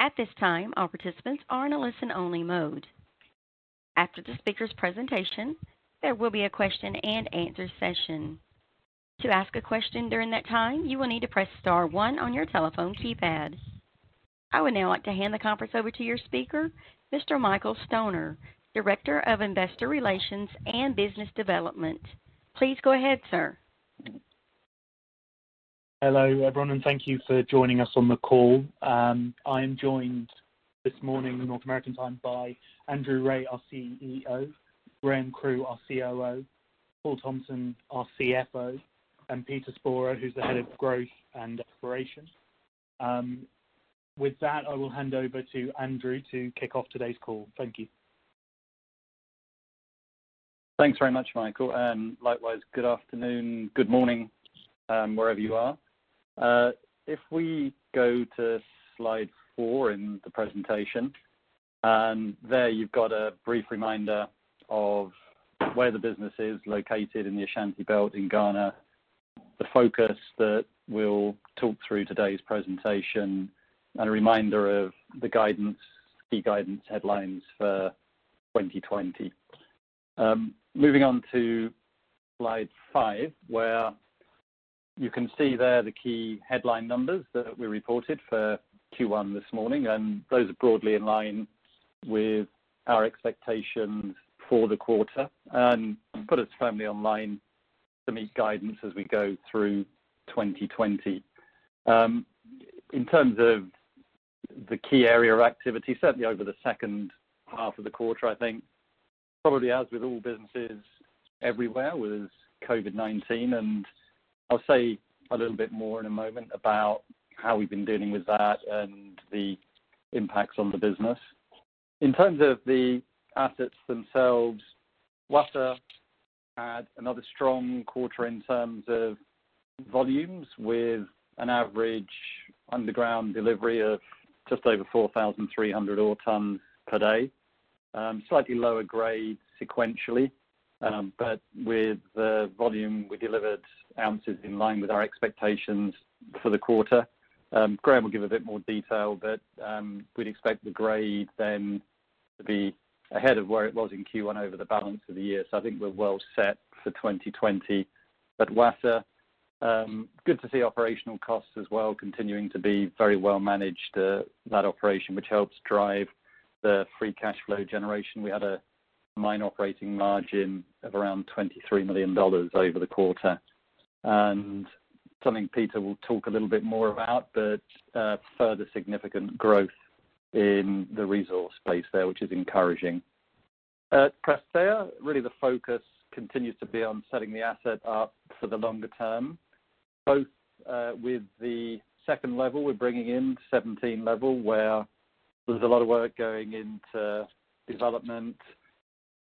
At this time, all participants are in a listen-only mode. After the speaker's presentation, there will be a question and answer session. To ask a question during that time, you will need to press star one on your telephone keypad. I would now like to hand the conference over to your speaker, Mr. Michael Stoner, Director of Investor Relations and Business Development. Please go ahead, sir. Hello, everyone, and thank you for joining us on the call. Um, I am joined this morning in North American time by Andrew Wray, our CEO, Graham Crew, our COO, Paul Thompson, our CFO, and Peter Sporer, who's the Head of Growth and Operations. Um, with that, I will hand over to Andrew to kick off today's call. Thank you. Thanks very much, Michael, and likewise, good afternoon, good morning, um, wherever you are. Uh, if we go to slide four in the presentation, and there you've got a brief reminder of where the business is located in the Ashanti Belt in Ghana, the focus that we'll talk through today's presentation, and a reminder of the guidance, key guidance headlines for 2020. Um, moving on to slide five, where you can see there the key headline numbers that we reported for Q1 this morning, and those are broadly in line with our expectations for the quarter and put us firmly online to meet guidance as we go through 2020. Um, in terms of the key area of activity, certainly over the second half of the quarter, I think probably as with all businesses everywhere, was COVID-19, and I'll say a little bit more in a moment about how we've been dealing with that and the impacts on the business. In terms of the assets themselves, Wassa had another strong quarter in terms of volumes, with an average underground delivery of just over 4,300 ore tons per day. Um, slightly lower grade sequentially, Um, with the volume, we delivered ounces in line with our expectations for the quarter. Um, Graham will give a bit more detail, but um, we'd expect the grade then to be ahead of where it was in Q1 over the balance of the year. So I think we're well set for 2020 at Wassa. Good to see operational costs as well continuing to be very well managed, uh, that operation, which helps drive the free cash flow generation. We had a mine operating margin of around $23 million over the quarter. And something Peter will talk a little bit more about, but uh, further significant growth in the resource base there, which is encouraging. At Prestea, really the focus continues to be on setting the asset up for the longer term, both uh, with the second level we're bringing in, 17 level, where there's a lot of work going into development,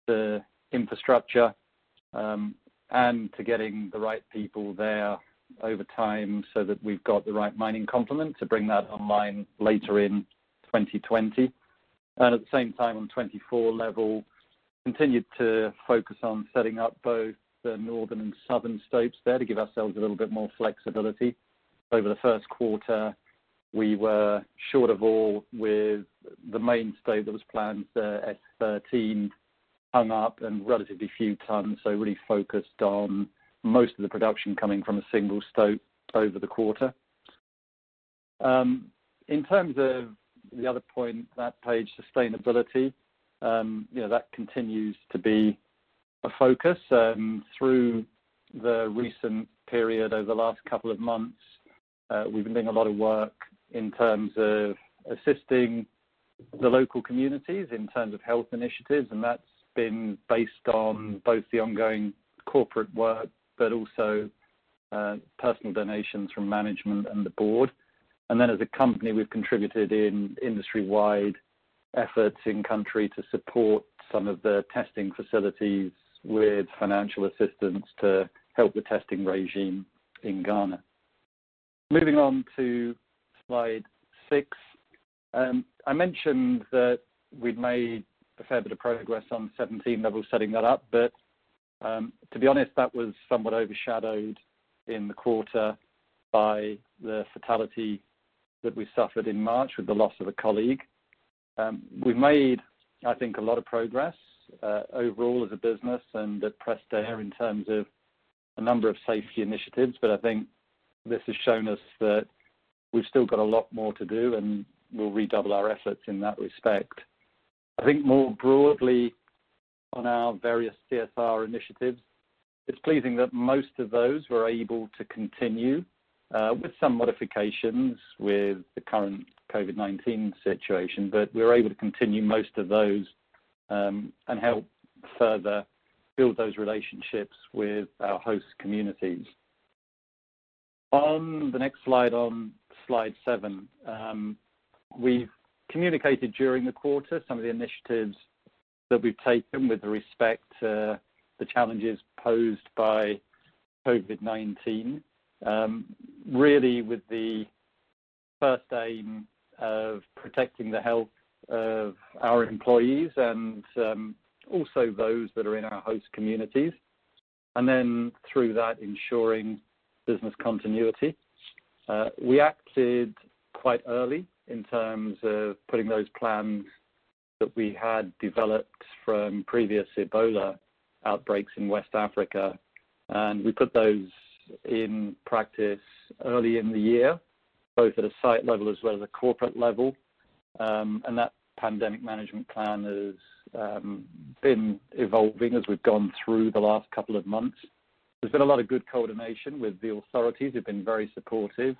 the infrastructure, um, and to getting the right people there over time so that we've got the right mining complement to bring that online later in 2020. And At the same time, on 24 level, continued to focus on setting up both the northern and southern stopes there to give ourselves a little bit more flexibility. Over the first quarter, we were short of ore with the main stope that was planned, the S13, hung up and relatively few tons, so really focused on most of the production coming from a single stope over the quarter. Um, in terms of the other point, that page, sustainability, um, you know, that continues to be a focus. Um, through the recent period over the last couple of months, uh, we've been doing a lot of work in terms of assisting the local communities in terms of health initiatives, and that's been based on mm. both the ongoing corporate work, but also uh, personal donations from management and the board. And then as a company, we've contributed in industry-wide efforts in country to support some of the testing facilities with financial assistance to help the testing regime in Ghana. Moving on to slide six. Um, I mentioned that we'd made a fair bit of progress on 17 level setting that up, but um, to be honest, that was somewhat overshadowed in the quarter by the fatality that we suffered in March with the loss of a colleague. Um, we've made, I think, a lot of progress uh, overall as a business and at Prestea in terms of a number of safety initiatives. But I think this has shown us that we've still got a lot more to do, and we'll redouble our efforts in that respect. I think more broadly on our various CSR initiatives, it's pleasing that most of those were able to continue, uh, with some modifications with the current COVID-19 situation. But we were able to continue most of those, um, and help further build those relationships with our host communities. On the next slide, on slide seven, um, we've communicated during the quarter some of the initiatives that we've taken with respect to the challenges posed by COVID-19, um, really with the first aim of protecting the health of our employees and um, also those that are in our host communities. And then through that, ensuring business continuity. Uh, we acted quite early in terms of putting those plans that we had developed from previous Ebola outbreaks in West Africa, and we put those in practice early in the year, both at a site level as well as a corporate level. Um, and that pandemic management plan has been evolving as we've gone through the last couple of months. There's been a lot of good coordination with the authorities who've been very supportive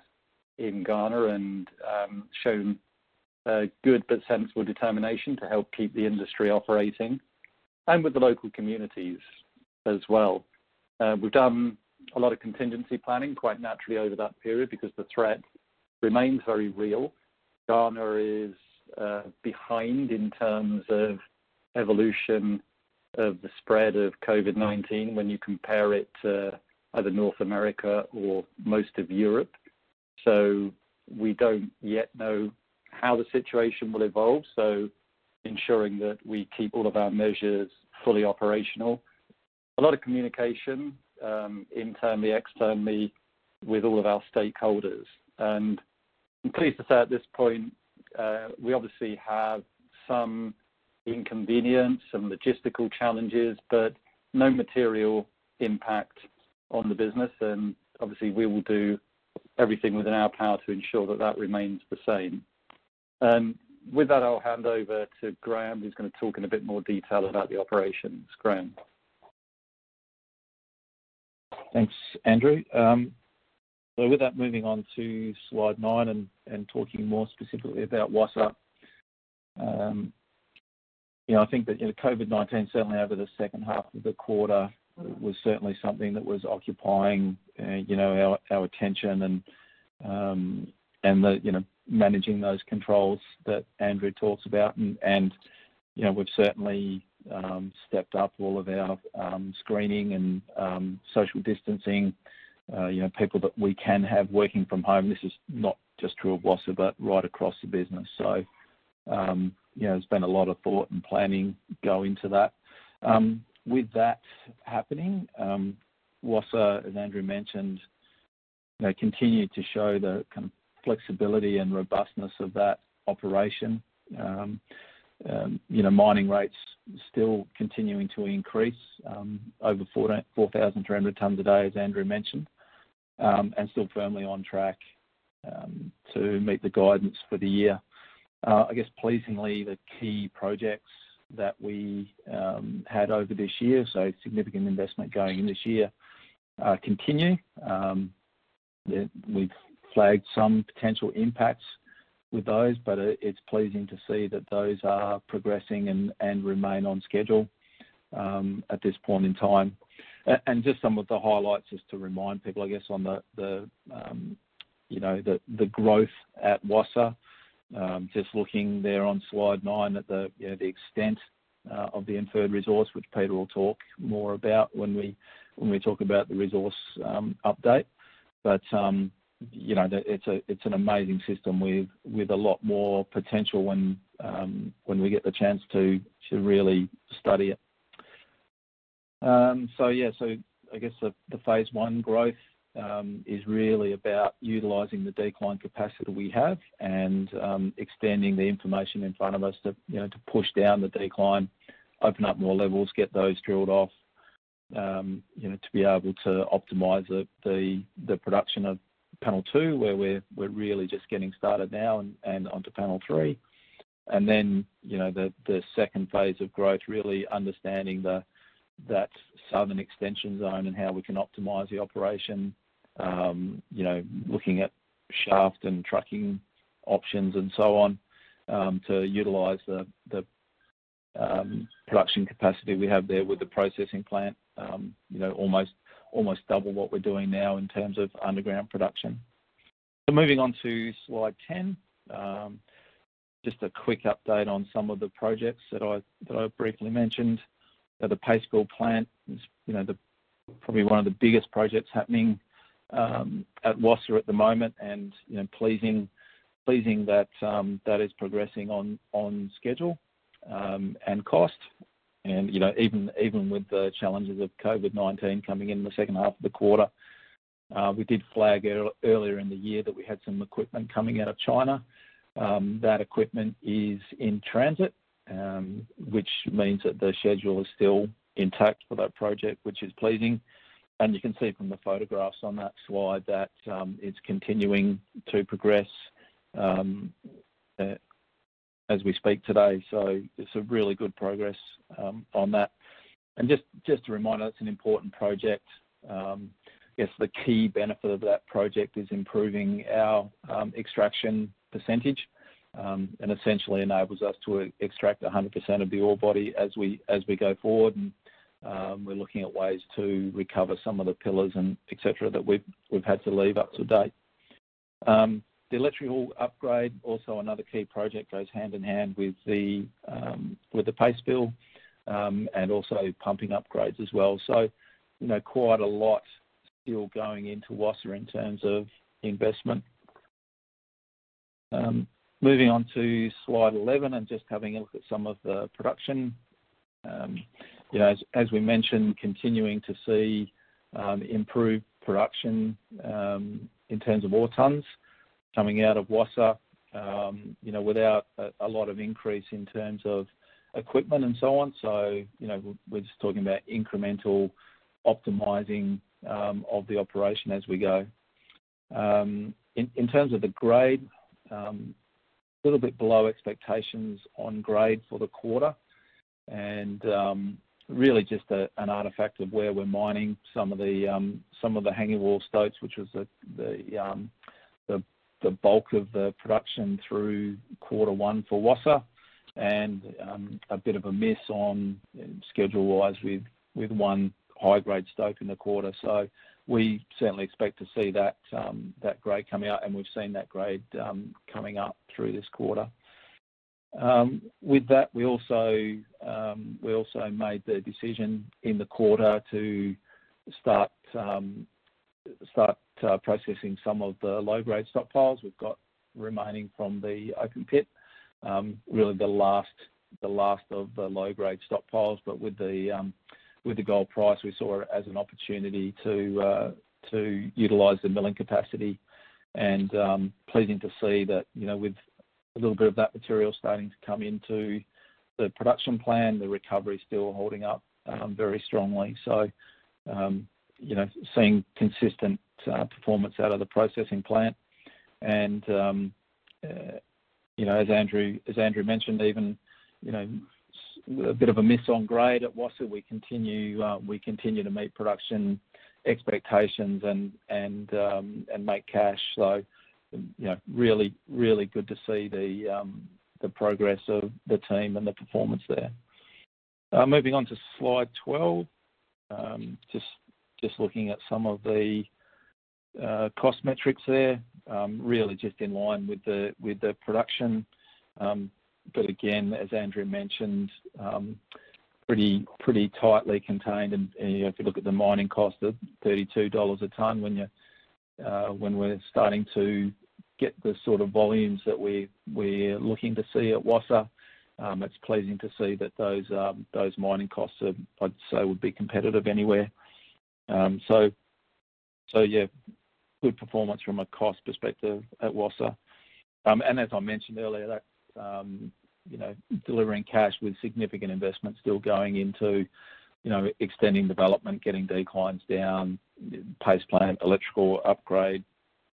in Ghana and um, shown a good but sensible determination to help keep the industry operating, and with the local communities as well. Uh, we've done a lot of contingency planning quite naturally over that period because the threat remains very real. Ghana is uh, behind in terms of evolution of the spread of COVID-19 when you compare it to either North America or most of Europe. So we don't yet know how the situation will evolve, so ensuring that we keep all of our measures fully operational. A lot of communication, um, internally, externally, with all of our stakeholders. And I'm pleased to say at this point, uh, we obviously have some inconvenience, some logistical challenges, but no material impact on the business. And obviously, we will do everything within our power to ensure that that remains the same. With that, I'll hand over to Graham, who's going to talk in a bit more detail about the operations. Graham. Thanks, Andrew. Um so with that, moving on to slide nine and talking more specifically about Wassa. I think that COVID-19, certainly over the second half of the quarter, was certainly something that was occupying uh, you know, our our attention and um and the, you know, managing those controls that Andrew talks about. And and you know, we've certainly um, stepped up all of our um, screening and um, social distancing, uh, you know, people that we can have working from home. This is not just true of Wassa, but right across the business. So um, you know, there's been a lot of thought and planning go into that. With that happening, um, Wassa, as Andrew mentioned, continued to show the kind of flexibility and robustness of that operation. Um, um, you know, mining rates still continuing to increase, over 4,300 tons a day, as Andrew mentioned, and still firmly on track to meet the guidance for the year. Uh, I guess pleasingly, the key projects that we um, had over this year, so significant investment going in this year, uh, continue. Um, we've flagged some potential impacts with those, but uh, it's pleasing to see that those are progressing and remain on schedule um, at this point in time. And just some of the highlights, just to remind people, I guess, on the you know, the growth at Wassa. Um, just looking there on slide nine at the, you know, the extent uh, of the inferred resource, which Peter will talk more about when we when we talk about the resource um, update. But um, you know, it's a it's an amazing system with with a lot more potential when when we get the chance to really study it. So yeah, so I guess the phase one growth Um, is really about utilizing the decline capacity we have and um, extending the information in front of us to, you know, to push down the decline, open up more levels, get those drilled off, um, you know, to be able to optimize the production of panel two, where we're really just getting started now and onto panel three. Then, You know, the second phase of growth, really understanding that southern extension zone and how we can optimize the operation, Um, you know, looking at shaft and trucking options and so on, um, to utilize the um, production capacity we have there with the processing plant, you know, almost double what we're doing now in terms of underground production. Moving on to slide 10. Just a quick update on some of the projects that I briefly mentioned. The paste plant is, you know, probably one of the biggest projects happening Um, at Wassa at the moment and, you know, pleasing that um, that is progressing on schedule um, and cost. And you know, even with the challenges of COVID-19 coming in the second half of the quarter, uh, we did flag earlier in the year that we had some equipment coming out of China. That equipment is in transit, which means that the schedule is still intact for that project, which is pleasing. And you can see from the photographs on that slide that um, it's continuing to progress um, uh, as we speak today. So it's a really good progress um, on that. And just just a reminder, it's an important project. I guess the key benefit of that project is improving our extraction percentage and essentially enables us to extract 100% of the ore body as we go forward. Um, we're looking at ways to recover some of the pillars and et cetera that we've we've had to leave up to date. Um, the electrical upgrade, also another key project, goes hand in hand with the um, with the paste fill and also pumping upgrades as well. So, you know, quite a lot still going into Wassa in terms of investment. Moving on to slide 11 and just having a look at some of the production. You know, as we mentioned, continuing to see um, improved production um, in terms of ore tons coming out of Wassa, um, you know, without a lot of increase in terms of equipment and so on. So, you know, we're just talking about incremental optimizing of the operation as we go. In terms of the grade, a little bit below expectations on grade for the quarter. Really just a, an artifact of where we're mining some of the um, some of the hanging wall stopes, which was the the um, the, the bulk of the production through quarter one for Wassa. And um, a bit of a miss on schedule-wise with with one high-grade stope in the quarter. So we certainly expect to see that that grade coming out, and we've seen that grade coming up through this quarter. With that, we also um we also made the decision in the quarter to start start processing some of the low-grade stockpiles we've got remaining from the open pit. Really the last the last of the low-grade stockpiles. But with the um with the gold price, we saw it as an opportunity to uh to utilize the milling capacity. And um pleasing to see that, you know, with a little bit of that material starting to come into the production plan, the recovery is still holding up um, very strongly. So, um, you know, seeing consistent uh, performance out of the processing plant. And, um, uh, you know, as Andrew mentioned, even, you know, a bit of a miss on grade at Wassa, we continue to meet production expectations and make cash. You really really good to see the um the progress of the team and the performance there. Uh, moving on to slide 12. Um, just just looking at some of the uh, cost metrics there. Um, really just in line with the with the production. Um, but again, as Andrew mentioned, um pretty pretty tightly contained. And if you look at the mining cost of $32 a ton, when we're starting to get the sort of volumes that we're looking to see at Wassa, it's pleasing to see that those um those mining costs, are, I'd say, would be competitive anywhere. Um so so yeah, good performance from a cost perspective at Wassa. And as I mentioned earlier, that's delivering cash with significant investment still going into extending development, getting declines down, paste plant, electrical upgrade,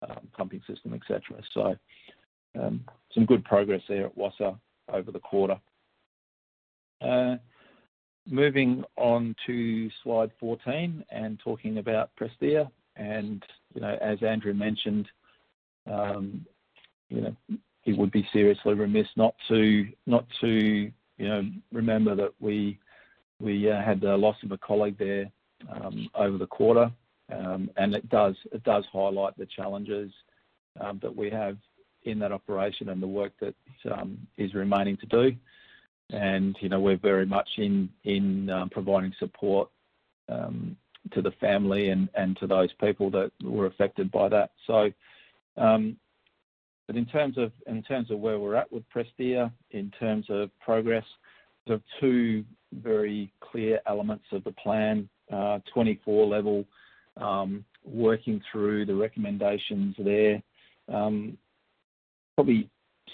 um, pumping system, et cetera. Um, some good progress there at Wassa over the quarter. Uh, moving on to slide 14 and talking about Prestea. And, you know, as Andrew mentioned, um, you know, he would be seriously remiss not to not to, you know, remember that we Uh, had the loss of a colleague there um, over the quarter. Um and it does highlight the challenges um, that we have in that operation and the work that um, is remaining to do. And we're very much in providing support to the family and to those people that were affected by that. So, but in terms of where we're at with Prestea, in terms of progress, are two very clear elements of the plan. Uh, 24 level, um, working through the recommendations there. Um, probably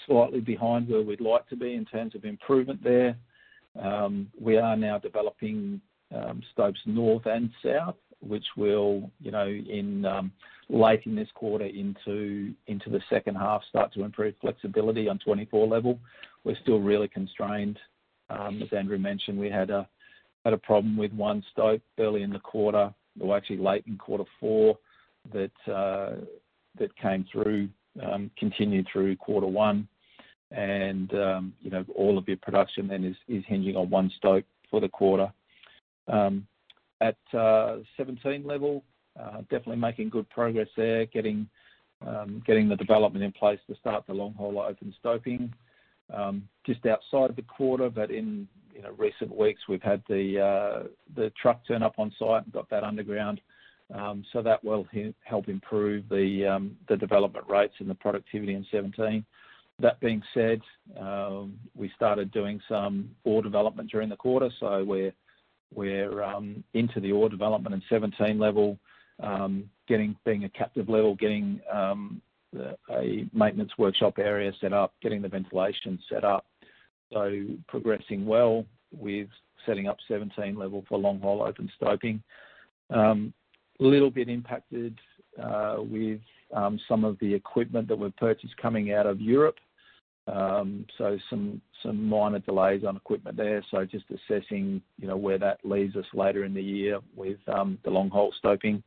slightly behind where we'd like to be in terms of improvement there. Um, we are now developing stopes north and south, which will, you know, in late in this quarter into into the second half, start to improve flexibility on 24 level. We're still really constrained. As Andrew mentioned, we had a had a problem with one stope early in the quarter, or actually late in quarter four, that uh, that came through, um, continued through quarter one. And um, you know all of your production then is is hinging on one stope for the quarter. Um, At uh, 17 level, uh, definitely making good progress there, getting um, getting the development in place to start the long-hole open stoping. Just outside the quarter, but in recent weeks, we've had the uh the truck turn up on site and got that underground. So that will help improve the um the development rates and the productivity in 17. That being said, we started doing some ore development during the quarter, so we're we're um into the ore development in 17 level, um getting being a captive level, getting a maintenance workshop area set up, getting the ventilation set up. So progressing well with setting up 17 level for long-hole open stoping. A little bit impacted uh, with um, some of the equipment that we've purchased coming out of Europe. Um, so some minor delays on equipment there. So just assessing you know, where that leaves us later in the year with the long-hole stoping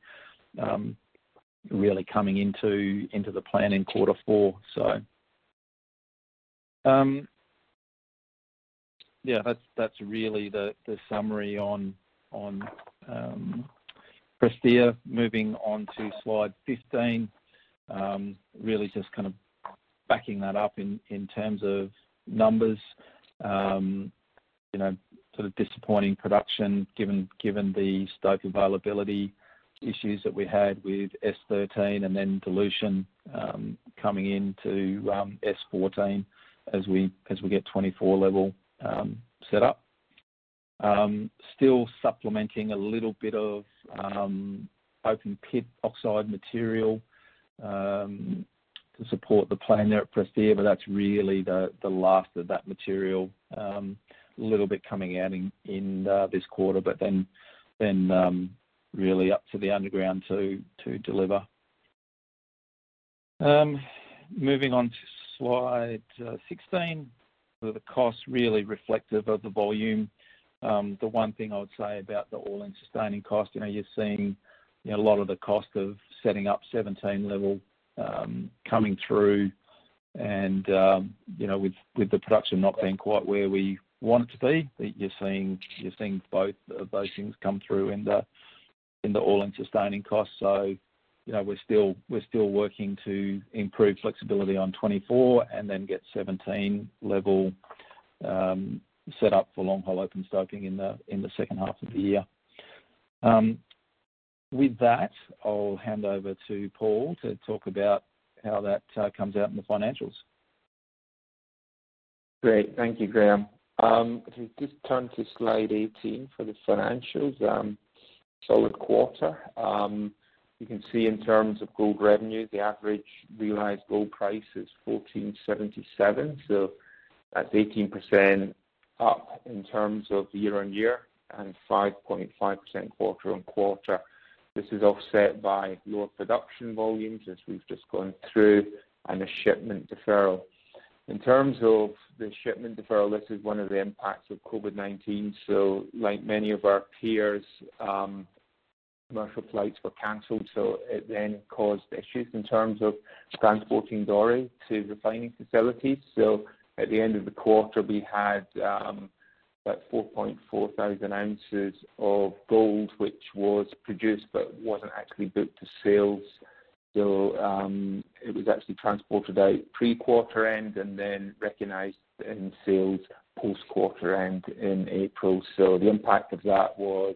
really coming into into the plan in quarter four. So um, Yeah, that's that's really the the summary on on um, Prestea. Moving on to slide 15. Um, really just kind of backing that up in in terms of numbers. You know, sort of disappointing production given given the stope availability issues that we had with S13 and then dilution um, coming into um, S14 as we get 24 level um, set up. Still supplementing a little bit of open pit oxide material to support the plan there at Prestea, but that's really the last of that material. A little bit coming out in uh, this quarter, but then really up to the underground to to deliver. Um, moving on to slide uh, 16. The cost really reflective of the volume. Um, the one thing I would say about the all-in sustaining cost, you know, you're seeing you know, a lot of the cost of setting up 17 level um, coming through and you know, with the production not being quite where we want it to be, you're seeing you're seeing both of those things come through in the uh, all-in sustaining cost. You know, we're still we're still working to improve flexibility on 24 and then get 17 level um, set up for long-hole open stoping in the second half of the year. Um, with that, I'll hand over to Paul to talk about how that uh, comes out in the financials. Great. Thank you, Graham. Um, if you just turn to slide 18 for the financials. Solid quarter. Um, you can see in terms of gold revenue, the average realized gold price is $1,477. That's 18% up in terms of year-on-year and 5.5% quarter-on-quarter. This is offset by lower production volumes, as we've just gone through, and a shipment deferral. In terms of the shipment deferral, this is one of the impacts of COVID-19. So, Like many of our peers, um, commercial flights were canceled, so it then caused issues in terms of transporting doré to refining facilities. So, at the end of the quarter, we had um, about 4.4 thousand ounces of gold, which was produced but wasn't actually booked to sales. So um, it was actually transported out pre-quarter end and then recognized in sales post-quarter end in April. So the impact of that was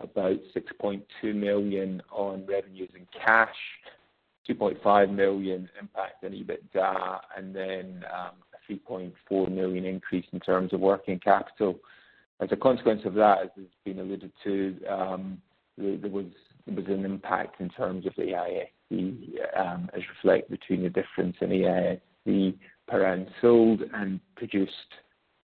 about 6.2 million on revenues and cash, 2.5 million impact on EBITDA, and then um, a 3.4 million increase in terms of working capital. As a consequence of that, as has been alluded to, um, there was an impact in terms of the AISC, Um, as reflected between the difference in AISC per ounce sold and produced.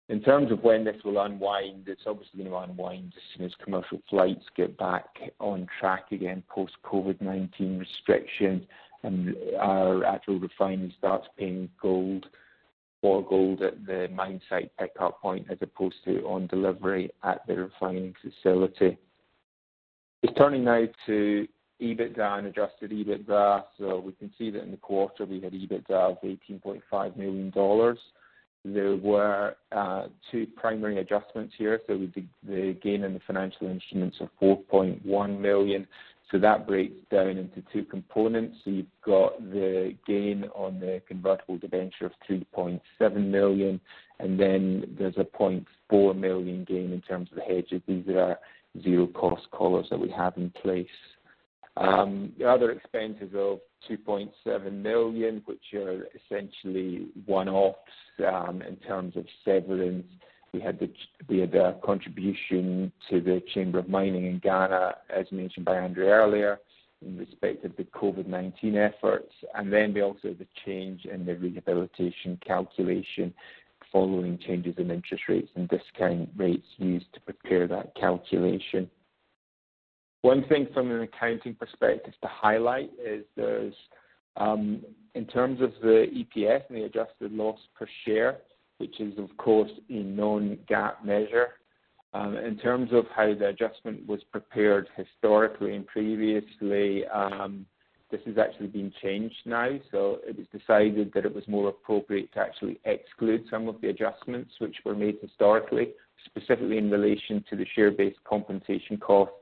In terms of when this will unwind, it's obviously going to unwind as soon as commercial flights get back on track again post-COVID-19 restrictions and our actual refinery starts paying gold for gold at the mine site pickup point as opposed to on delivery at the refining facility. Just turning now to EBITDA and adjusted EBITDA. So we can see that in the quarter we had EBITDA of $18.5 million. There were uh, two primary adjustments here. So we did the gain in the financial instruments of 4.1 million. So that breaks down into two components. You've got the gain on the convertible debenture of 3.7 million, and then there's a 0.4 million gain in terms of the hedges. These are zero-cost collars that we have in place. Um, the other expenses of 2.7 million, which are essentially one-offs um, in terms of severance. We had a contribution to the Chamber of Mining in Ghana, as mentioned by Andrew earlier, in respect of the COVID-19 efforts. And then we also have the change in the rehabilitation calculation following changes in interest rates and discount rates used to prepare that calculation. One thing from an accounting perspective to highlight is there's, um, in terms of the EPS and the adjusted loss per share, which is of course a non-GAAP measure. Um, in terms of how the adjustment was prepared historically and previously, um, this has actually been changed now. So it was decided that it was more appropriate to actually exclude some of the adjustments which were made historically, specifically in relation to the share-based compensation cost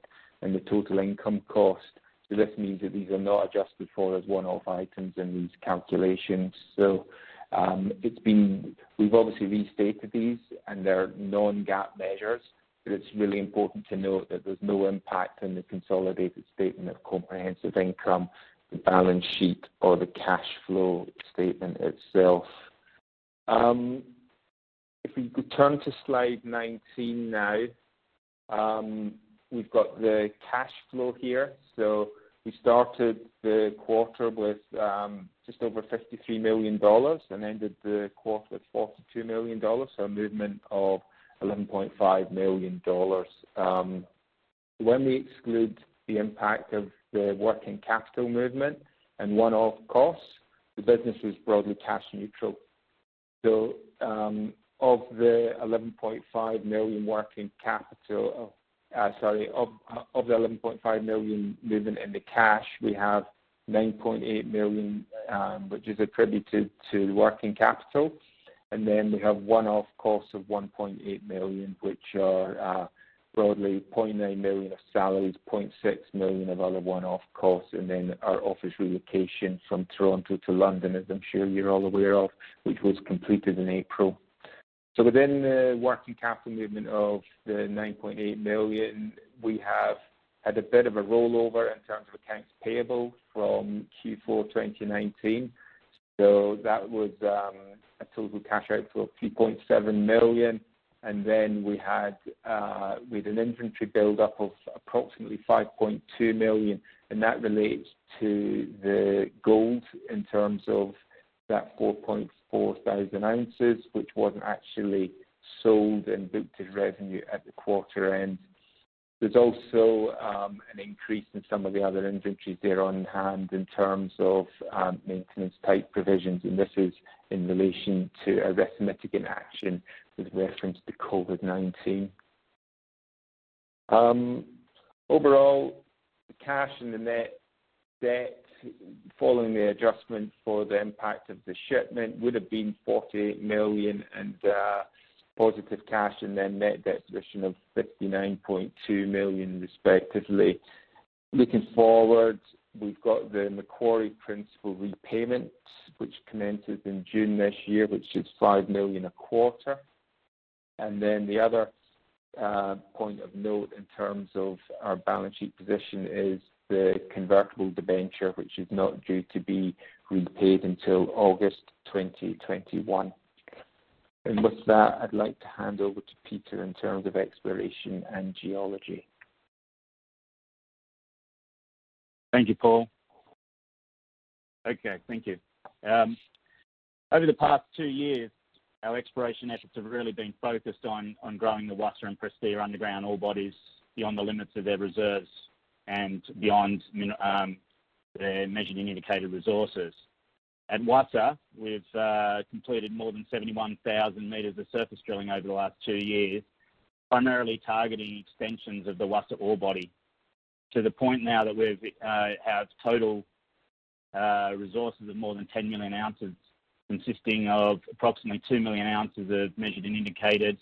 and the total income cost. So This means that these are not adjusted for as one-off items in these calculations. So um, it's been we've obviously restated these, and they're non-GAAP measures, but it's really important to note that there's no impact on the consolidated statement of comprehensive income, the balance sheet, or the cash flow statement itself. If we turn to slide 19 now. We've got the cash flow here. So we started the quarter with um, just over $53 million and ended the quarter with $42 million. so A movement of $11.5 million. Um, When we exclude the impact of the working capital movement and one-off costs, the business was broadly cash neutral. So um, of the $11.5 million Uh, uh, movement in the cash, we have $9.8 million, um, which is attributed to working capital. And then we have one-off costs of 1.8 million, which are uh, broadly 0.9 million of salaries, 0.6 million of other one-off costs, and then our office relocation from Toronto to London, as I'm sure you're all aware of, which was completed in April. So within the working capital movement of the 9.8 million, we have had a bit of a rollover in terms of accounts payable from Q4 2019. So that was um, a total cash outflow of 3.7 million and then we had uh, we had an inventory build-up of approximately 5.2 million, and that relates to the gold in terms of that 4.4 thousand ounces, which wasn't actually sold and booked as revenue at the quarter end. There's also um, an increase in some of the other inventories there on hand in terms of um, maintenance type provisions, and this is in relation to a risk mitigant action with reference to COVID-19. Um, overall, the cash and the net debt following the adjustment for the impact of the shipment would have been 48 million and uh, positive cash and then net debt position of 59.2 million respectively. Looking forward, we've got the Macquarie principal repayment, which commences in June this year, which is 5 million a quarter. And then the other uh, point of note in terms of our balance sheet position is the convertible debenture, which is not due to be repaid until August 2021. And with that, I'd like to hand over to Peter in terms of exploration and geology. Thank you, Paul. Okay, thank you. Um, over the past two years, our exploration efforts have really been focused on, on growing the Wassa and Prestea underground ore bodies beyond the limits of their reserves and beyond um, their measured and indicated resources. At Wassa, we've uh, completed more than 71,000 metres of surface drilling over the last two years, primarily targeting extensions of the Wassa ore body to the point now that we uh, have total uh, resources of more than 10 million ounces, consisting of approximately 2 million ounces of measured and indicated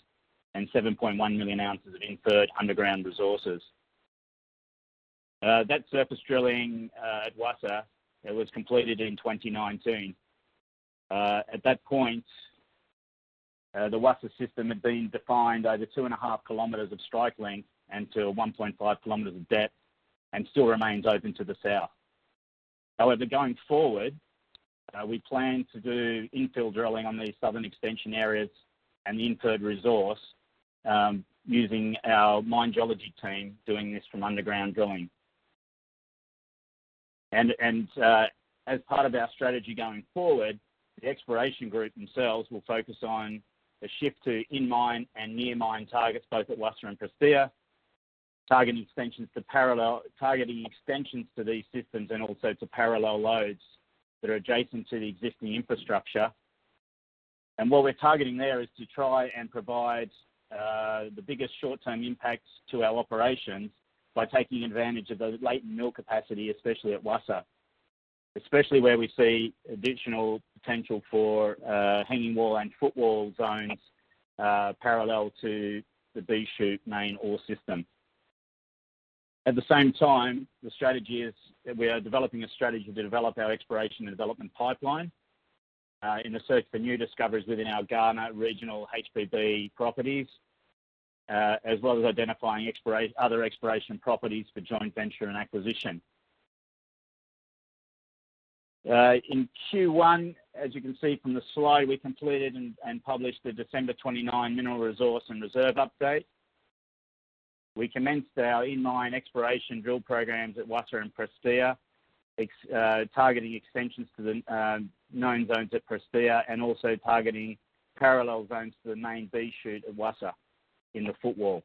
and 7.1 million ounces of inferred underground resources. Uh, that surface drilling uh, at Wassa it was completed in 2019. Uh, at that point, uh, the Wassa system had been defined over two and a half kilometres of strike length and to 1.5 kilometres of depth and still remains open to the south. However, going forward, uh, we plan to do infill drilling on these southern extension areas and the inferred resource um, using our mine geology team doing this from underground drilling. And, uh, as part of our strategy going forward, the exploration group themselves will focus on a shift to in-mine and near-mine targets, both at Wassa and Prestea, targeting extensions to parallel, targeting extensions to these systems and also to parallel lodes that are adjacent to the existing infrastructure. And what we're targeting there is to try and provide uh, the biggest short-term impacts to our operations by taking advantage of the latent mill capacity, especially at Wassa, especially where we see additional potential for uh, hanging wall and footwall zones uh, parallel to the B shoot main ore system. At the same time, the strategy is that we are developing a strategy to develop our exploration and development pipeline uh, in the search for new discoveries within our Ghana regional HBB properties uh, as well as identifying other exploration properties for joint venture and acquisition. Uh, in Q1, as you can see from the slide, we completed and and published the December 29 mineral resource and reserve update. We commenced our in-mine exploration drill programs at Wassa and Prestea, uh, targeting extensions to the known zones at Prestea and also targeting parallel zones to the main B shoot at Wassa in the footwall.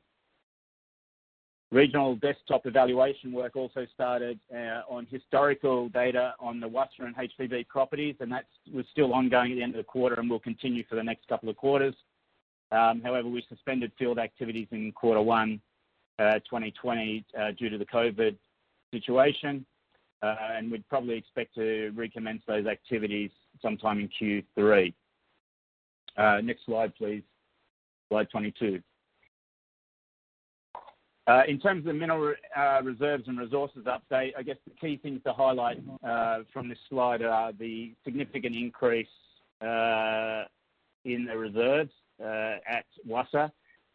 Regional desktop evaluation work also started uh, on historical data on the Wassa and HBB properties, and that was still ongoing at the end of the quarter and will continue for the next couple of quarters. Um, however, we suspended field activities in quarter one uh, 2020 uh, due to the COVID situation, uh, and we'd probably expect to recommence those activities sometime in Q3. Uh, next slide, please. Slide 22. Uh, in terms of the mineral uh, reserves and resources update, I guess the key things to highlight uh, from this slide are the significant increase in the reserves at Wassa,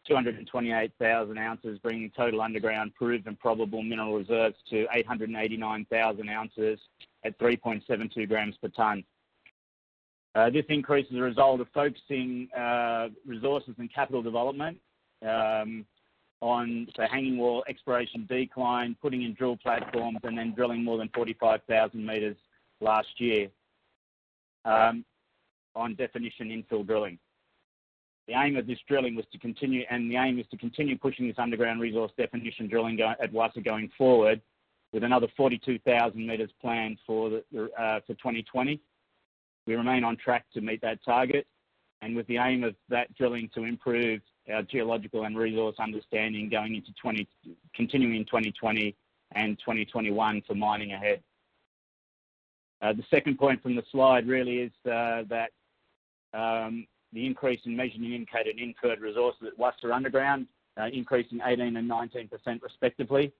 228,000 ounces, bringing total underground proved and probable mineral reserves to 889,000 ounces at 3.72 grams per. Uh, this increase is a result of focusing resources and capital development um, on the hanging wall exploration decline, putting in drill platforms, and then drilling more than 45,000 metres last year um, on definition infill drilling. The aim of this drilling was to continue, and the aim is to continue pushing this underground resource definition drilling go, at Wassa going forward, with another 42,000 metres planned for the, uh, for 2020. We remain on track to meet that target, and with the aim of that drilling to improve our geological and resource understanding going into 20, continuing in 2020 and 2021 for mining ahead. Uh, the second point from the slide really is uh, that um, the increase in measured and indicated and inferred resources at Wassa Underground, uh, increasing 18 and 19% respectively.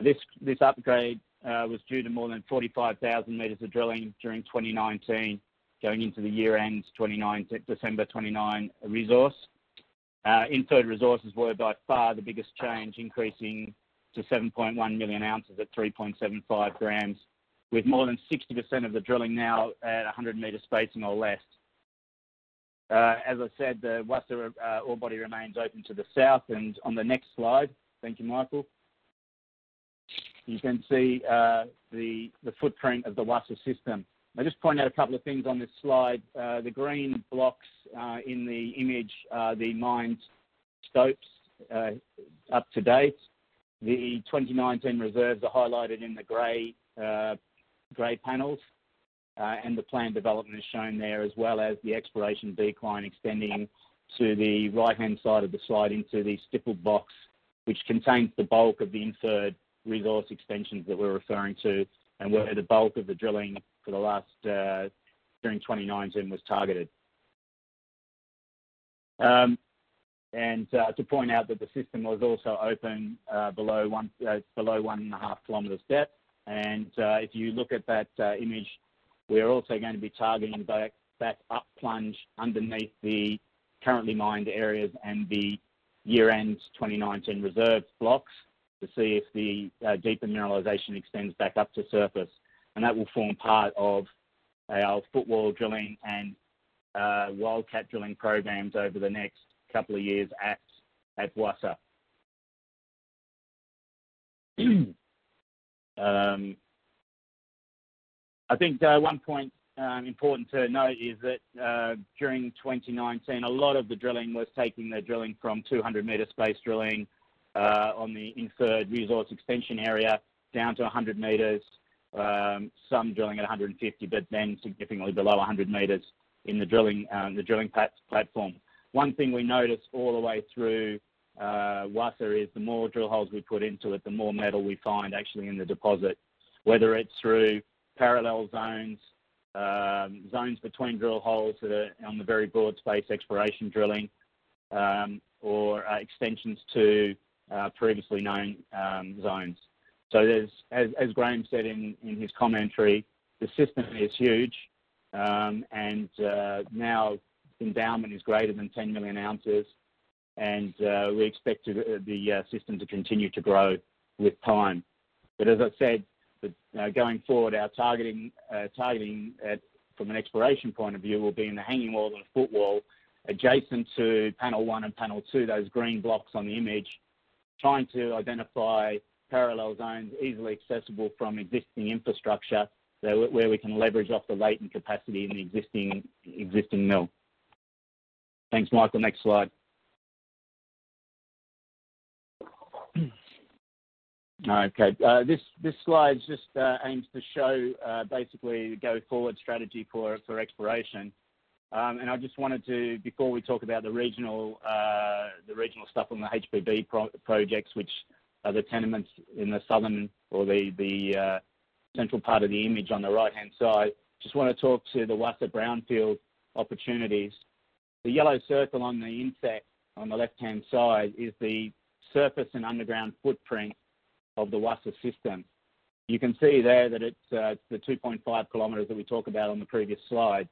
This, this upgrade uh, was due to more than 45,000 metres of drilling during 2019, going into the year-end 29, December 29 resource. Uh, resources were by far the biggest change, increasing to 7.1 million ounces at 3.75 grams, with more than 60% of the drilling now at 100 metre spacing or less. Uh, as I said, the Wassa uh, ore body remains open to the south, and on the next slide, thank you, Michael, you can see uh, the, the footprint of the Wassa system. I'll just point out a couple of things on this slide. Uh, the green blocks uh, in the image are the mined stopes uh, up to date. The 2019 reserves are highlighted in the grey uh, grey panels, uh, and the planned development is shown there, as well as the exploration decline extending to the right-hand side of the slide into the stippled box, which contains the bulk of the inferred resource extensions that we're referring to, and where the bulk of the drilling for the last uh, during 2019 was targeted. Um, and uh, to point out that the system was also open uh, below one uh, below one and a half kilometres depth. And uh, if you look at that uh, image, we're also going to be targeting back, up plunge underneath the currently mined areas and the year-end 2019 reserve blocks to see if the uh, deeper mineralisation extends back up to surface and that will form part of our footwall drilling and uh, wildcat drilling programs over the next couple of years at, at Wassa. um, I think uh, one point um, important to note is that uh, during 2019, a lot of the drilling was taking the drilling from 200 metre space drilling on the inferred resource extension area down to 100 metres um, some drilling at 150, but then significantly below 100 metres in the drilling um, the drilling platform. One thing we notice all the way through uh, Wassa is the more drill holes we put into it, the more metal we find actually in the deposit, whether it's through parallel zones, um, zones between drill holes that are on the very broad space exploration drilling, um, or uh, extensions to uh, previously known um, zones. So as, as Graham said in, in his commentary, the system is huge, um, and uh, now endowment is greater than 10 million ounces, and uh, we expect to, the uh, system to continue to grow with time. But as I said, uh, going forward, our targeting, uh, targeting at, from an exploration point of view will be in the hanging wall and footwall, adjacent to panel one and panel two, those green blocks on the image, trying to identify parallel zones easily accessible from existing infrastructure where we can leverage off the latent capacity in the existing existing mill. Thanks, Michael. Next slide. Okay, uh, this this slide just uh, aims to show uh, basically the go forward strategy for for exploration. Um, and I just wanted to, before we talk about the regional uh, the regional stuff on the HBB pro projects, which are the tenements in the southern or the, the uh, central part of the image on the right-hand side. Just want to talk to the Wassa brownfield opportunities. The yellow circle on the inset on the left-hand side is the surface and underground footprint of the Wassa system. You can see there that it's, uh, it's the 2.5 kilometres that we talked about on the previous slide.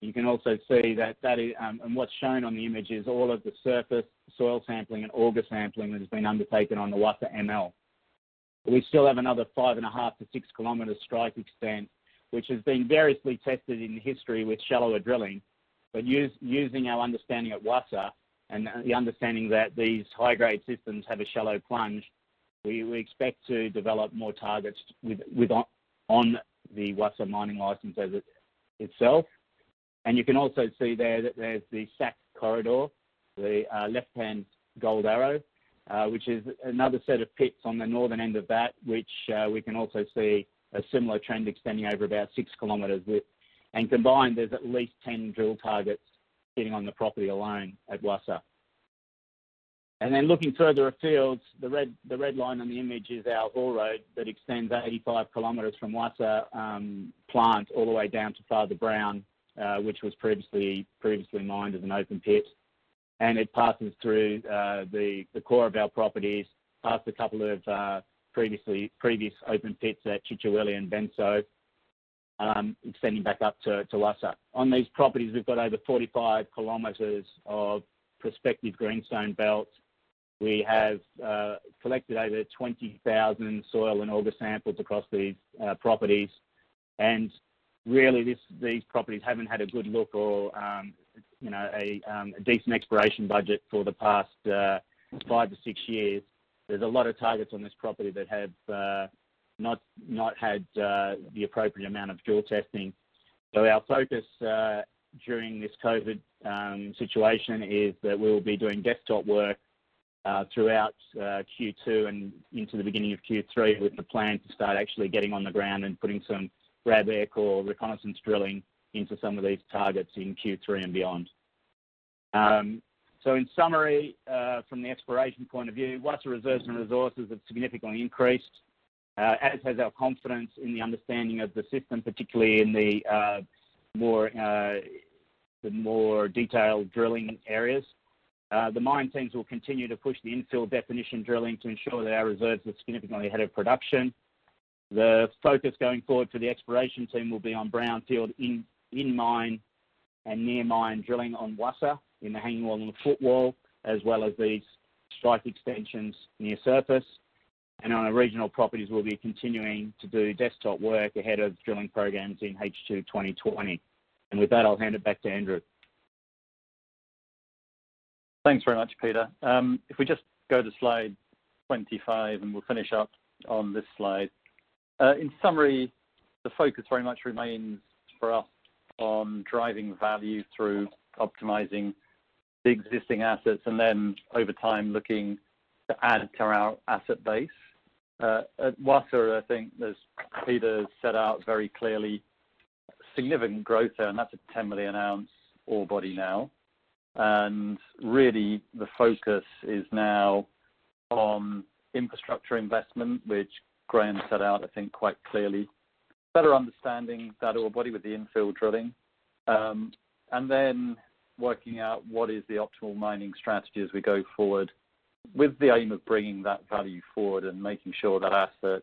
You can also see that that is, um, and what's shown on the image is all of the surface soil sampling and auger sampling that has been undertaken on the Wassa ML. We still have another five and a half to six kilometres strike extent, which has been variously tested in history with shallower drilling. But use, using our understanding at Wassa and the understanding that these high-grade systems have a shallow plunge, we, we expect to develop more targets with, with on, on the Wassa mining license as it, itself. And you can also see there that there's the SAC corridor, the uh, left-hand gold arrow, uh, which is another set of pits on the northern end of that, which uh, we can also see a similar trend extending over about six kilometres. Width. And combined, there's at least 10 drill targets sitting on the property alone at Wassa. And then looking further afield, the red, the red line on the image is our haul road that extends 85 kilometres from Wassa um, plant all the way down to Father Brown, uh, which was previously previously mined as an open pit. And it passes through uh, the, the core of our properties, past a couple of uh, previously previous open pits at Chichiwelli and Benso, um, extending back up to, to Wassa. On these properties, we've got over 45 kilometres of prospective greenstone belts we have uh, collected over 20,000 soil and auger samples across these uh, properties, and really this, these properties haven't had a good look or um, you know a, um, a, decent exploration budget for the past uh, five to six years. There's a lot of targets on this property that have uh, not not had uh, the appropriate amount of drill testing. So our focus uh, during this COVID um, situation is that we will be doing desktop work uh, throughout uh, Q2 and into the beginning of Q3 with the plan to start actually getting on the ground and putting some RAB air core reconnaissance drilling into some of these targets in Q3 and beyond. Um, so in summary, uh, from the exploration point of view, Wassa reserves and resources have significantly increased, uh, as has our confidence in the understanding of the system, particularly in the uh, more the more detailed drilling areas. The mine teams will continue to push the infill definition drilling to ensure that our reserves are significantly ahead of production. The focus going forward for the exploration team will be on brownfield in, in mine and near mine drilling on Wassa in the hanging wall and the footwall, as well as these strike extensions near surface. And on our regional properties, we'll be continuing to do desktop work ahead of drilling programs in H2 2020. And with that, I'll hand it back to Andrew. Thanks very much, Peter. Um, if we just go to slide 25, and we'll finish up on this slide. Uh, in summary, the focus very much remains for us on driving value through optimizing the existing assets and then over time looking to add to our asset base. Uh, at Wassa, I think as Peter set out very clearly, significant growth there, and that's a 10 million ounce ore body now. And really, the focus is now on infrastructure investment, which Graham set out, I think, quite clearly. Better understanding that ore body with the infill drilling, um, and then working out what is the optimal mining strategy as we go forward, with the aim of bringing that value forward and making sure that asset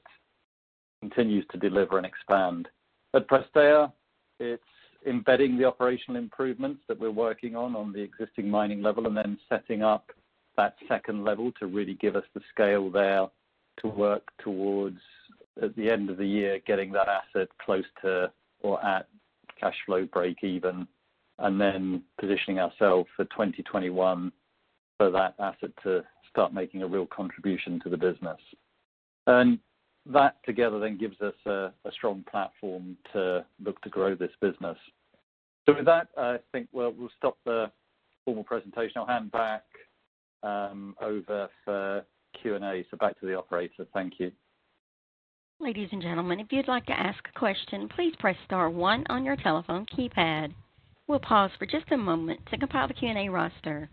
continues to deliver and expand. At Prestea, it's embedding the operational improvements that we're working on on the existing mining level and then setting up that second level to really give us the scale there to work towards, at the end of the year, getting that asset close to or at cash flow break even, and then positioning ourselves for 2021 for that asset to start making a real contribution to the business. And that together then gives us a, a strong platform to look to grow this business. So with that, I think we'll, we'll stop the formal presentation. I'll hand back um, over for Q&A. So back to the operator. Thank you. Ladies and gentlemen, if you'd like to ask a question, please press star one on your telephone keypad. We'll pause for just a moment to compile the Q&A roster.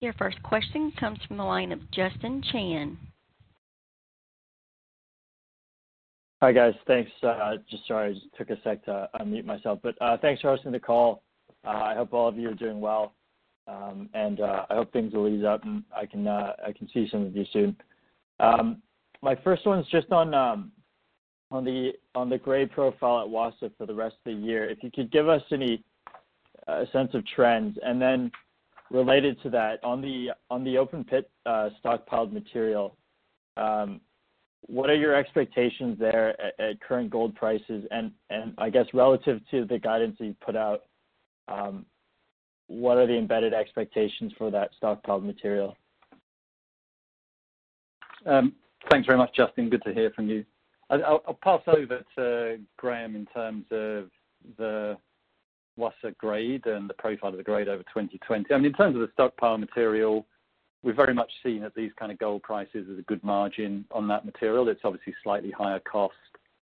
Your first question comes from the line of Justin Chan. Hi, guys. Thanks. Uh, just sorry, I just took a sec to unmute myself. But uh, thanks for hosting the call. Uh, I hope all of you are doing well. Um, and uh, I hope things will ease up and I can uh, I can see some of you soon. Um, my first one is just on um, on the on the grade profile at WASA for the rest of the year. If you could give us any uh, sense of trends. And then related to that, on the on the open pit stockpiled material, what are your expectations there at current gold prices? And and I guess relative to the guidance that you've put out, what are the embedded expectations for that stockpiled material? Um, thanks very much, Justin. Good to hear from you. I'll pass over to Graham in terms of the Wassa grade and the profile of the grade over 2020. I mean, In terms of the stockpile material, we've very much seen at these kind of gold prices as a good margin on that material. It's obviously slightly higher cost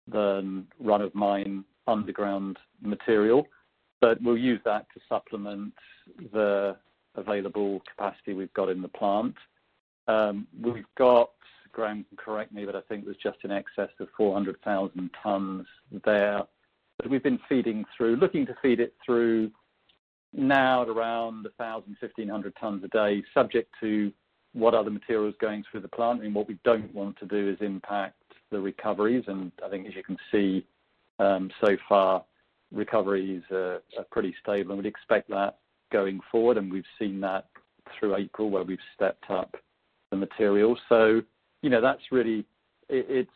than run-of-mine underground material. But we'll use that to supplement the available capacity we've got in the plant. Um, We've got, Graham can correct me, but I think it was just in excess of 400,000 tons there that we've been feeding through, looking to feed it through now at around 1,000, 1,500 tons a day, subject to what other materials going through the plant. And what we don't want to do is impact the recoveries. And I think as you can see, um, so far, recoveries are pretty stable, and we'd expect that going forward. And we've seen that through April, where we've stepped up the material. So, you know, that's really it it's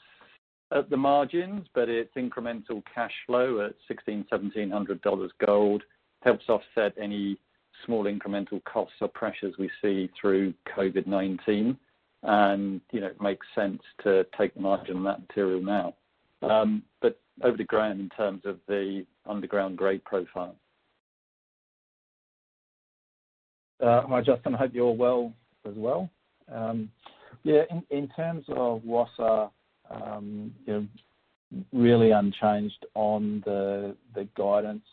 at the margins, but it's incremental cash flow at $1,600, $1,700 gold, helps offset any small incremental costs or pressures we see through COVID-19. and you know, It makes sense to take the margin on that material now. Um, but over to Graham in terms of the underground grade profile. Uh, hi, Justin. I hope you're well as well. Um, yeah, in terms of Wassa, um, really unchanged on the the guidance.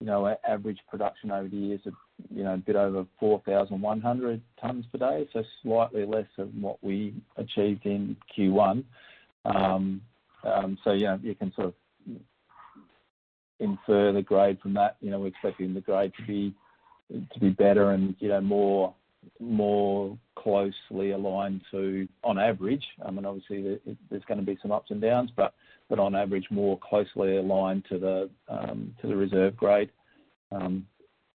You know, our average production over the years of, you know, a bit over 4,100 tons per day, so slightly less than what we achieved in Q1. Um, so yeah, you can sort of infer the grade from that. You know, We're expecting the grade to be to be better and you know, more more closely aligned to, on average, I mean, obviously there's going to be some ups and downs, but but on average, more closely aligned to the um, to the reserve grade, um,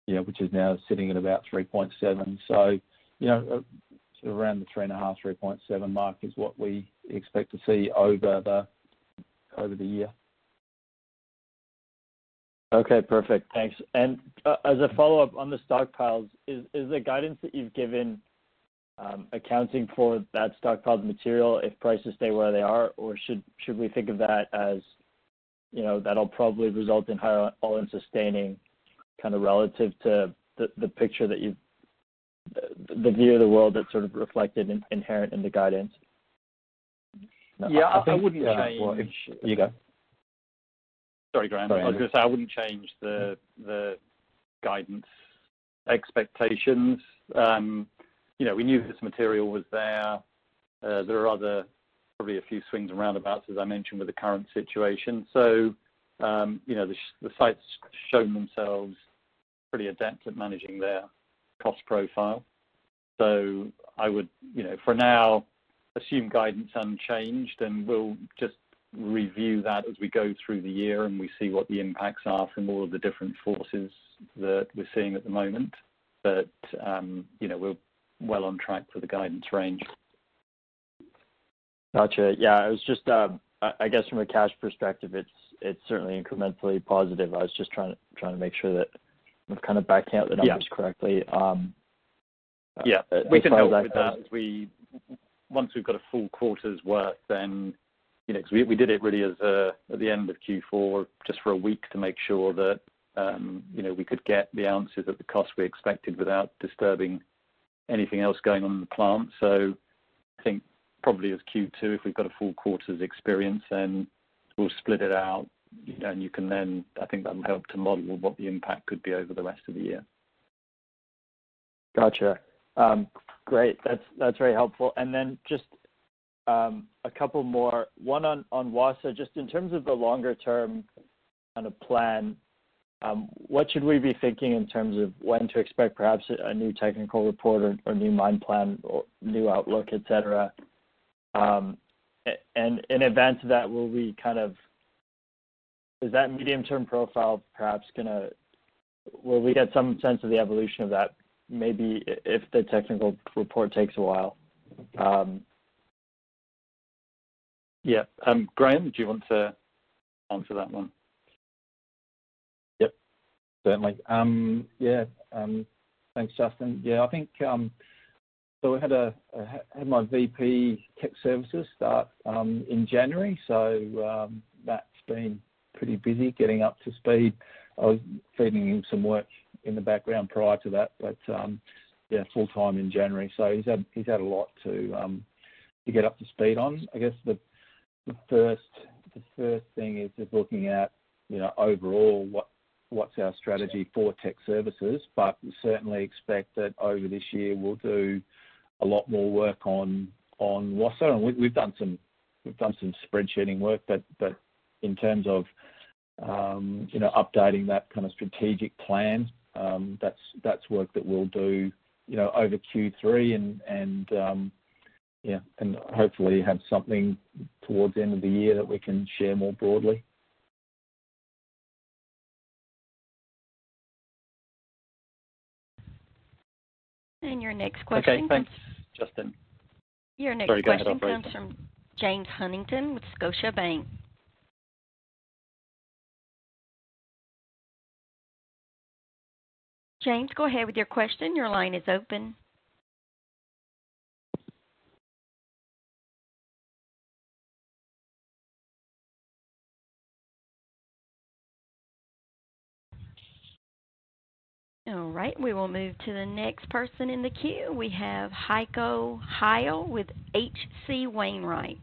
which is now sitting at about 3.7. So you know uh, Around the 3.5, 3.7 mark is what we expect to see over the year. Okay, perfect. Thanks. And uh, as a follow-up on the stockpiles, is the guidance that you've given um, accounting for that stockpiled material if prices stay where they are? Or should we think of that as you know, that'll probably result in higher all-in sustaining kind of relative to the picture that you've the view of the world that's sort of reflected inherent in the guidance? Yeah, I wouldn't change. You go. Sorry, Graham. Sorry. I was going to say, I wouldn't change the the guidance expectations. Um, you know, we knew this material was there. There are other probably a few swings and roundabouts, as I mentioned, with the current situation. So, um, you know, the the site's shown themselves pretty adept at managing their cost profile. So I would, you know, for now, assume guidance unchanged, and we'll just review that as we go through the year and we see what the impacts are from all of the different forces that we're seeing at the moment. But um, you know, we're well on track for the guidance range. Gotcha. Yeah, I was just um I guess from a cash perspective, it's certainly incrementally positive. I was just trying to make sure that I'm kind of backing out the numbers correctly. Yeah. We can help with that once we've got a full quarter's worth, then you know, because we we did it really as a, at the end of Q4, just for a week to make sure that um, you know we could get the ounces at the cost we expected without disturbing anything else going on in the plant. So I think probably as Q2, if we've got a full quarter's experience, then we'll split it out, and you can then, I think that'll help to model what the impact could be over the rest of the year. Got you. Um, great. That's that's very helpful. And then just um, a couple more. One on Wassa, just in terms of the longer-term kind of plan, um, what should we be thinking in terms of when to expect perhaps a new technical report or new mine plan or new outlook, et cetera? And in advance of that, is that medium-term profile perhaps gonna will we get some sense of the evolution of that, maybe if the technical report takes a while? Um, yeah. Um, Graham, do you want to answer that one? Yep, certainly. Um, yeah. Um, thanks, Justin. Yeah, I think so I had my VP Tech Services start in January, so that's been pretty busy getting up to speed. I was feeding him some work in the background prior to that, but um, yeah, full-time in January. So he's had he's had a lot to um, to get up to speed on. I guess the the first the first thing is just looking at you know overall what what's our strategy for Tech Services. But we certainly expect that over this year, we'll do a lot more work on on Wassa, and We've done some we've done some spreadsheeting work, but but in terms of um, you know updating that kind of strategic plan, that's that's work that we'll do you know, over Q3 and and um yeah, and hopefully have something towards the end of the year that we can share more broadly. And your next question. Okay, thanks, Justin. Your next Sorry, go ahead, question operator. comes from James Huntington with Scotiabank. James, go ahead with your question. Your line is open. All right, we will move to the next person in the queue. We have Heiko Ihle with H.C. Wainwright.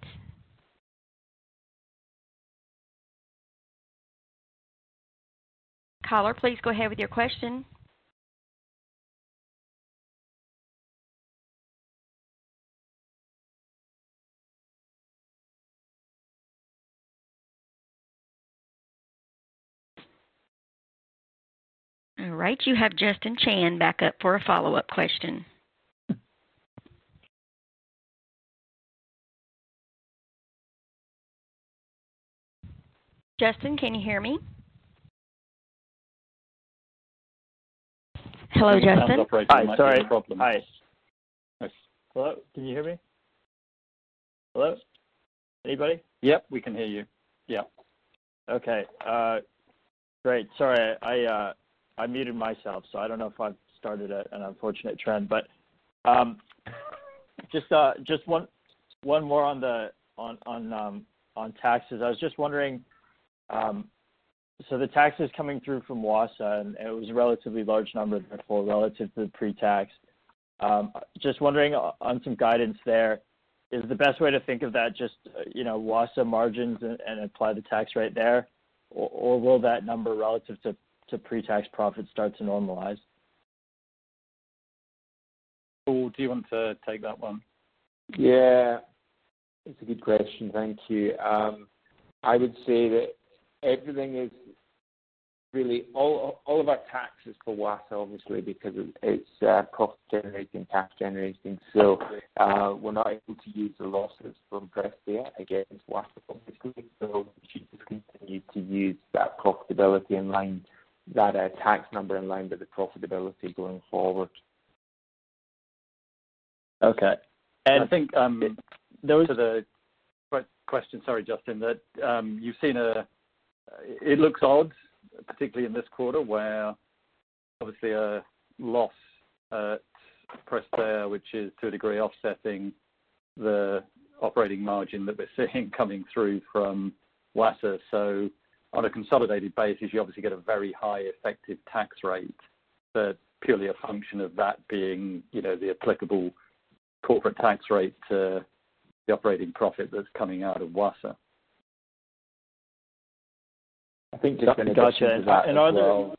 Caller, please go ahead with your question. All right, you have Justin Chan back up for a follow-up question. Justin, can you hear me? Hello, Justin? Hi, sorry. Problem. Hi. Hello, can you hear me? Hello? Anybody? Yep, we can hear you. Yeah. Okay. Uh, great. Sorry, I uh, muted myself, so I don't know if I've started an unfortunate trend. But um, just one one more on the on on taxes. I was just wondering, Um, so the taxes coming through from Wassa, and it was a relatively large number therefore relative to the pre-tax. Just wondering on some guidance there, is the best way to think of that just you know Wassa margins and apply the tax rate there? Or will that number relative to pre-tax profits start to normalize? Paul, do you want to take that one? Yeah. It's a good question. Thank you. I would say that everything is really all of our taxes for Wassa, obviously, because it's profit-generating, cash-generating. So uh, we're not able to use the losses from Prestea against Wassa, obviously. So we should just continue to use that profitability in line, that uh, tax number in line with the profitability going forward. Okay. I think um, to the question, sorry, Justin, that um, you've seen a it looks odd, particularly in this quarter, where obviously a loss at Prestea, which is to a degree offsetting the operating margin that we're seeing coming through from Wassa. On a consolidated basis, you obviously get a very high effective tax rate, but purely a function of that being you know, the applicable corporate tax rate to the operating profit that's coming out of Wassa. I think just in addition to that as well,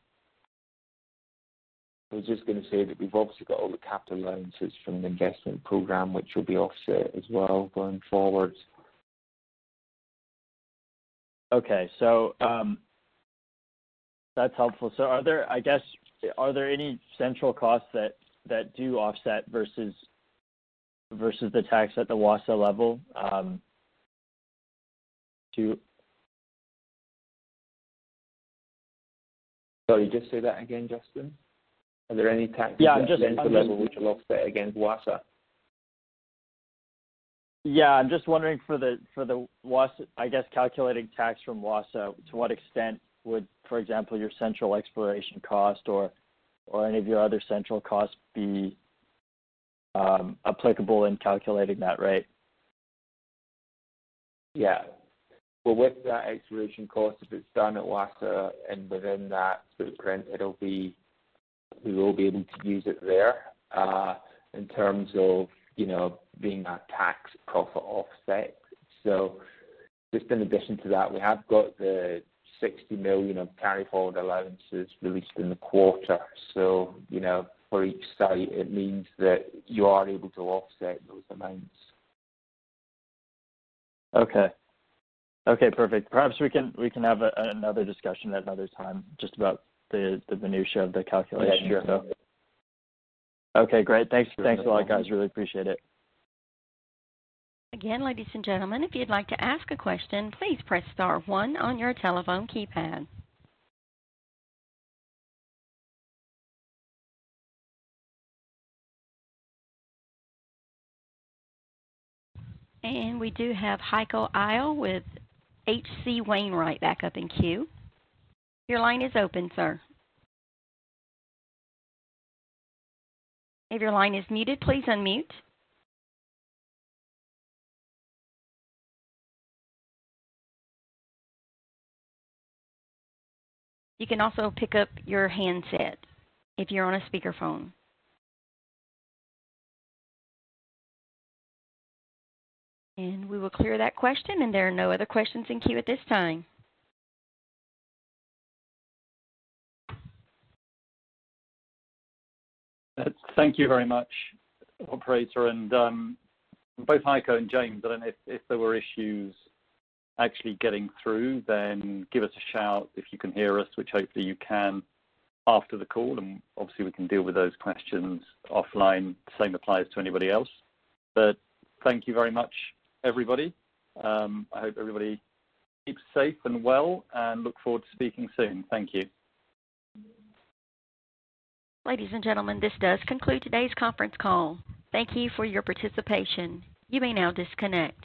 I was just going to say that we've obviously got all the capital allowances from the investment program, which will be offset as well going forward. Okay. So, that's helpful. So are there, I guess, are there any central costs that that do offset versus versus the tax at the WASA level? Um, to Sorry, just say that again, Justin. Are there any taxes Yeah, at central level which will offset against WASA? Yeah, I'm just wondering for the for the WASA, I guess calculating tax from WASA, to what extent would, for example, your central exploration cost or or any of your other central costs be um, applicable in calculating that rate? Yeah. Well, with that exploration cost, if it's done at WASA and within that footprint, it'll be, we will be able to use it there. Uh, in terms of, you know, being a tax profit offset. So just in addition to that, we have got the 60 million of carry forward allowances released in the quarter. So, you know, for each site, it means that you are able to offset those amounts. Okay. Okay, perfect. Perhaps we can we can have a, another discussion at another time just about the the minutia of the calculation. Yeah, sure. So, okay, great. Thanks. Sure, thanks a lot, guys. Really appreciate it. Again, ladies and gentlemen, if you'd like to ask a question, please press star one on your telephone keypad. And we do have Heiko Ihle with H.C. Wainwright back up in queue. Your line is open, sir. If your line is muted, please unmute. You can also pick up your handset if you're on a speakerphone. And we will clear that question, and there are no other questions in queue at this time. Uh, Thank you very much, operator. And um, both Heiko and James, I don't know if, if there were issues actually getting through, then give us a shout if you can hear us, which hopefully you can after the call. And obviously we can deal with those questions offline. Same applies to anybody else. But thank you very much, everybody. Um, I hope everybody keeps safe and well and look forward to speaking soon. Thank you. Ladies and gentlemen, this does conclude today's conference call. Thank you for your participation. You may now disconnect.